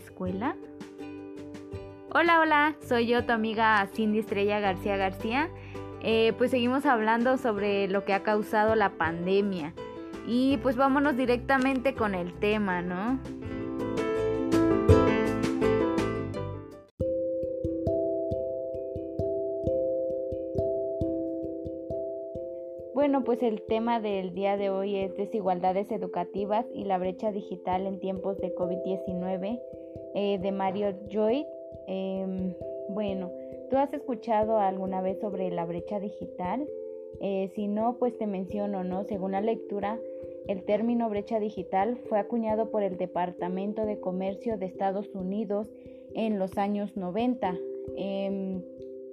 escuela? Hola, hola, soy yo, tu amiga Cindy Estrella García García. Eh, pues seguimos hablando sobre lo que ha causado la pandemia. Y pues vámonos directamente con el tema, ¿no? Bueno, pues el tema del día de hoy es desigualdades educativas y la brecha digital en tiempos de COVID-19 eh, de Mario Joy. Em, bueno, ¿tú has escuchado alguna vez sobre la brecha digital? Eh, si no, pues te menciono, ¿no? Según la lectura, el término brecha digital fue acuñado por el Departamento de Comercio de Estados Unidos en los años 90 em,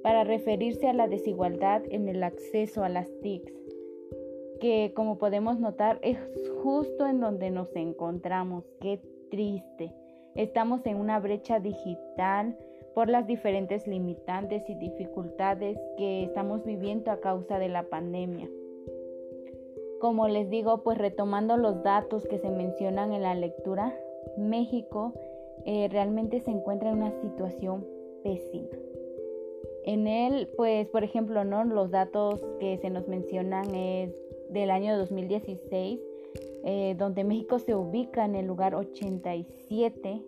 para referirse a la desigualdad en el acceso a las TICs, que como podemos notar es justo en donde nos encontramos. Qué triste. Estamos en una brecha digital por las diferentes limitantes y dificultades que estamos viviendo a causa de la pandemia. Como les digo, pues retomando los datos que se mencionan en la lectura, México eh, realmente se encuentra en una situación pésima. En él, pues, por ejemplo, ¿no? los datos que se nos mencionan es del año 2016 eh, donde México se ubica en el lugar 87,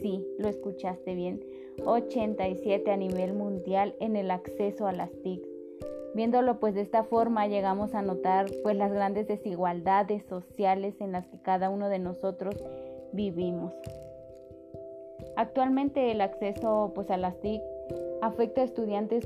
sí, lo escuchaste bien, 87 a nivel mundial en el acceso a las TIC. Viéndolo pues de esta forma llegamos a notar pues las grandes desigualdades sociales en las que cada uno de nosotros vivimos. Actualmente el acceso pues a las TIC afecta a estudiantes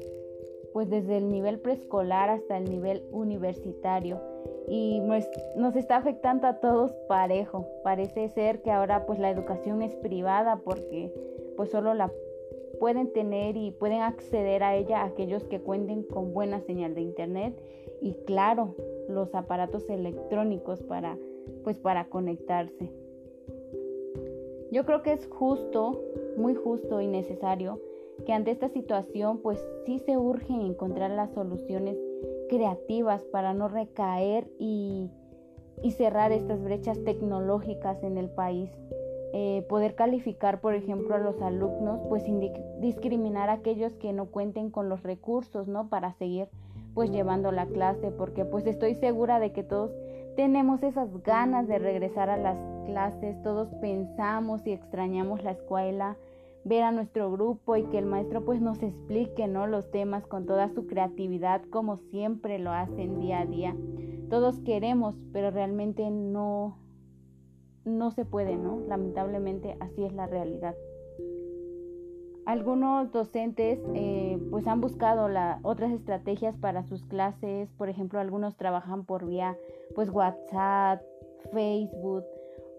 pues desde el nivel preescolar hasta el nivel universitario y pues, nos está afectando a todos parejo. Parece ser que ahora pues la educación es privada porque pues solo la pueden tener y pueden acceder a ella aquellos que cuenten con buena señal de internet y claro, los aparatos electrónicos para pues para conectarse. Yo creo que es justo, muy justo y necesario que ante esta situación pues sí se urge encontrar las soluciones creativas para no recaer y, cerrar estas brechas tecnológicas en el país. Eh, poder calificar, por ejemplo, a los alumnos, pues sin discriminar a aquellos que no cuenten con los recursos, ¿no? Para seguir pues llevando la clase, porque pues estoy segura de que todos tenemos esas ganas de regresar a las clases, todos pensamos y extrañamos la escuela, ver a nuestro grupo y que el maestro pues nos explique ¿no? los temas con toda su creatividad como siempre lo hacen día a día. Todos queremos, pero realmente no, no se puede, ¿no? Lamentablemente así es la realidad. Algunos docentes eh, pues han buscado otras estrategias para sus clases, por ejemplo algunos trabajan por vía pues WhatsApp, Facebook,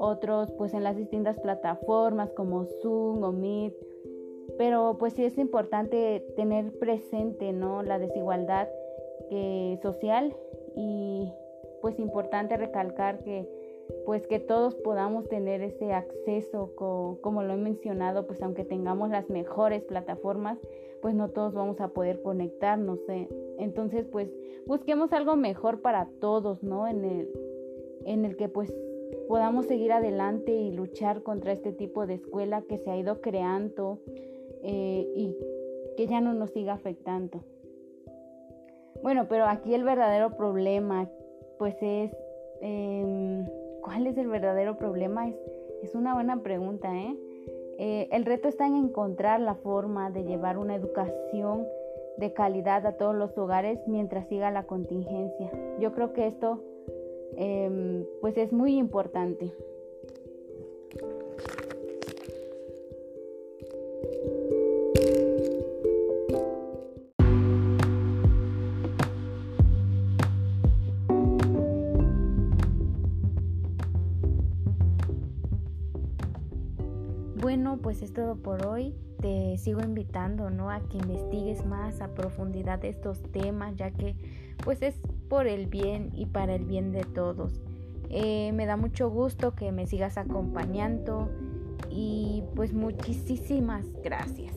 otros pues en las distintas plataformas como Zoom o Meet. Pero pues sí es importante tener presente ¿no? la desigualdad social y pues importante recalcar que pues que todos podamos tener ese acceso como lo he mencionado pues aunque tengamos las mejores plataformas pues no todos vamos a poder conectarnos ¿eh? entonces pues busquemos algo mejor para todos no en el en el que pues podamos seguir adelante y luchar contra este tipo de escuela que se ha ido creando eh, y que ya no nos siga afectando. Bueno, pero aquí el verdadero problema, pues es, em, ¿cuál es el verdadero problema? Es, es una buena pregunta, ¿eh? ¿eh? El reto está en encontrar la forma de llevar una educación de calidad a todos los hogares mientras siga la contingencia. Yo creo que esto Em, pues es muy importante. Bueno, pues es todo por hoy. Te sigo invitando, ¿no? A que investigues más a profundidad estos temas, ya que pues es por el bien y para el bien de todos. Eh, me da mucho gusto que me sigas acompañando y pues muchísimas gracias.